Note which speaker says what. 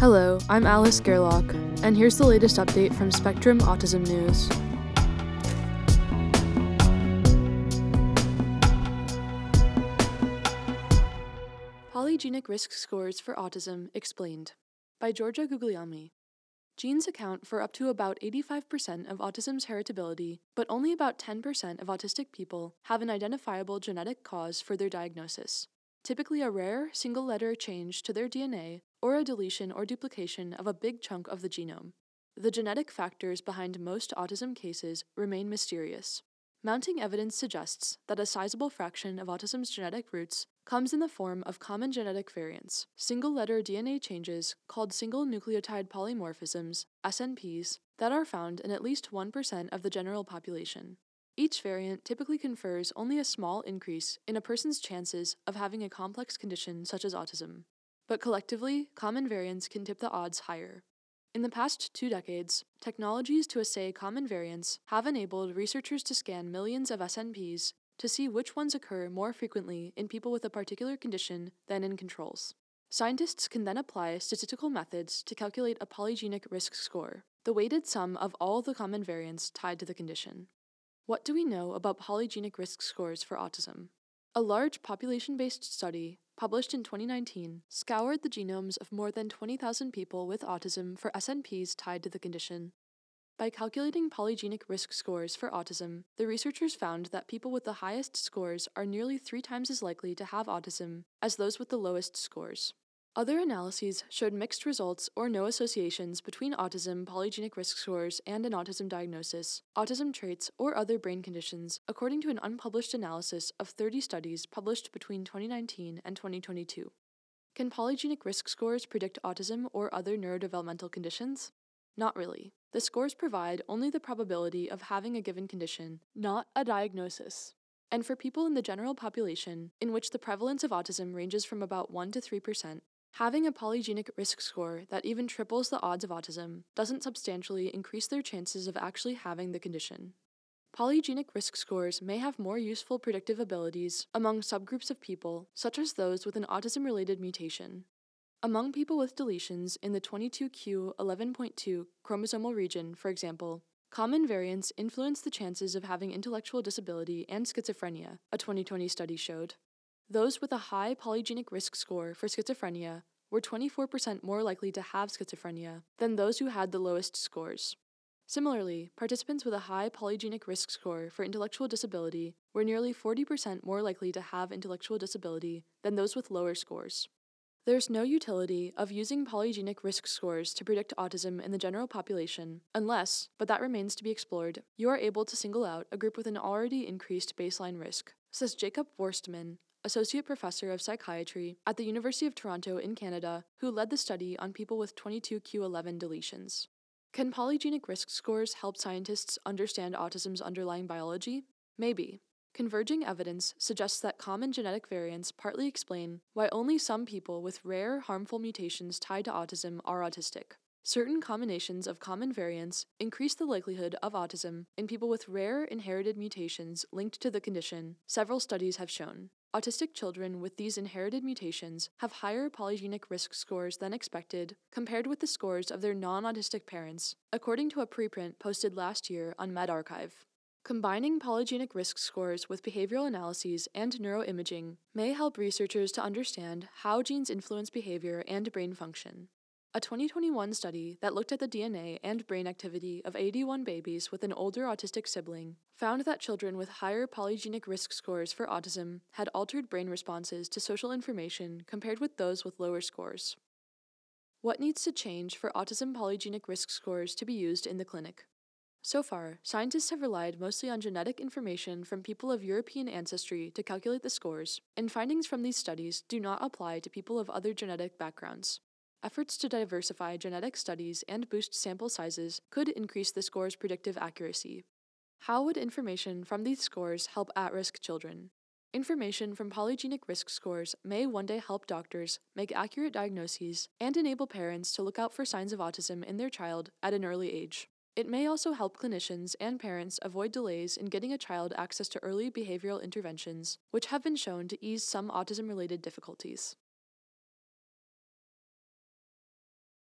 Speaker 1: Hello, I'm Alice Gerlach, and here's the latest update from Spectrum Autism News. Polygenic Risk Scores for Autism Explained by Georgia Guglielmi. Genes account for up to about 85% of autism's heritability, but only about 10% of autistic people have an identifiable genetic cause for their diagnosis typically a rare single letter change to their DNA or a deletion or duplication of a big chunk of the genome. The genetic factors behind most autism cases remain mysterious. Mounting evidence suggests that a sizable fraction of autism's genetic roots comes in the form of common genetic variants, single letter DNA changes called single nucleotide polymorphisms, SNPs, that are found in at least 1% of the general population. Each variant typically confers only a small increase in a person's chances of having a complex condition such as autism, but collectively, common variants can tip the odds higher. In the past two decades, technologies to assay common variants have enabled researchers to scan millions of SNPs to see which ones occur more frequently in people with a particular condition than in controls. Scientists can then apply statistical methods to calculate a polygenic risk score, the weighted sum of all the common variants tied to the condition. What do we know about polygenic risk scores for autism? A large population based study, published in 2019, scoured the genomes of more than 20,000 people with autism for SNPs tied to the condition. By calculating polygenic risk scores for autism, the researchers found that people with the highest scores are nearly three times as likely to have autism as those with the lowest scores. Other analyses showed mixed results or no associations between autism, polygenic risk scores, and an autism diagnosis, autism traits, or other brain conditions, according to an unpublished analysis of 30 studies published between 2019 and 2022. Can polygenic risk scores predict autism or other neurodevelopmental conditions? Not really. The scores provide only the probability of having a given condition, not a diagnosis. And for people in the general population, in which the prevalence of autism ranges from about 1 to 3%, Having a polygenic risk score that even triples the odds of autism doesn't substantially increase their chances of actually having the condition. Polygenic risk scores may have more useful predictive abilities among subgroups of people, such as those with an autism related mutation. Among people with deletions in the 22q11.2 chromosomal region, for example, common variants influence the chances of having intellectual disability and schizophrenia, a 2020 study showed. Those with a high polygenic risk score for schizophrenia were 24% more likely to have schizophrenia than those who had the lowest scores. Similarly, participants with a high polygenic risk score for intellectual disability were nearly 40% more likely to have intellectual disability than those with lower scores. There's no utility of using polygenic risk scores to predict autism in the general population unless, but that remains to be explored, you are able to single out a group with an already increased baseline risk, says Jacob Vorstman, associate professor of psychiatry at the University of Toronto in Canada, who led the study on people with 22q11 deletions. Can polygenic risk scores help scientists understand autism's underlying biology? Maybe. Converging evidence suggests that common genetic variants partly explain why only some people with rare, harmful mutations tied to autism are autistic. Certain combinations of common variants increase the likelihood of autism in people with rare inherited mutations linked to the condition, several studies have shown. Autistic children with these inherited mutations have higher polygenic risk scores than expected compared with the scores of their non autistic parents, according to a preprint posted last year on medRxiv. Combining polygenic risk scores with behavioral analyses and neuroimaging may help researchers to understand how genes influence behavior and brain function. A 2021 study that looked at the DNA and brain activity of 81 babies with an older autistic sibling found that children with higher polygenic risk scores for autism had altered brain responses to social information compared with those with lower scores. What needs to change for autism polygenic risk scores to be used in the clinic? So far, scientists have relied mostly on genetic information from people of European ancestry to calculate the scores, and findings from these studies do not apply to people of other genetic backgrounds. Efforts to diversify genetic studies and boost sample sizes could increase the score's predictive accuracy. How would information from these scores help at risk children? Information from polygenic risk scores may one day help doctors make accurate diagnoses and enable parents to look out for signs of autism in their child at an early age. It may also help clinicians and parents avoid delays in getting a child access to early behavioral interventions, which have been shown to ease some autism related difficulties.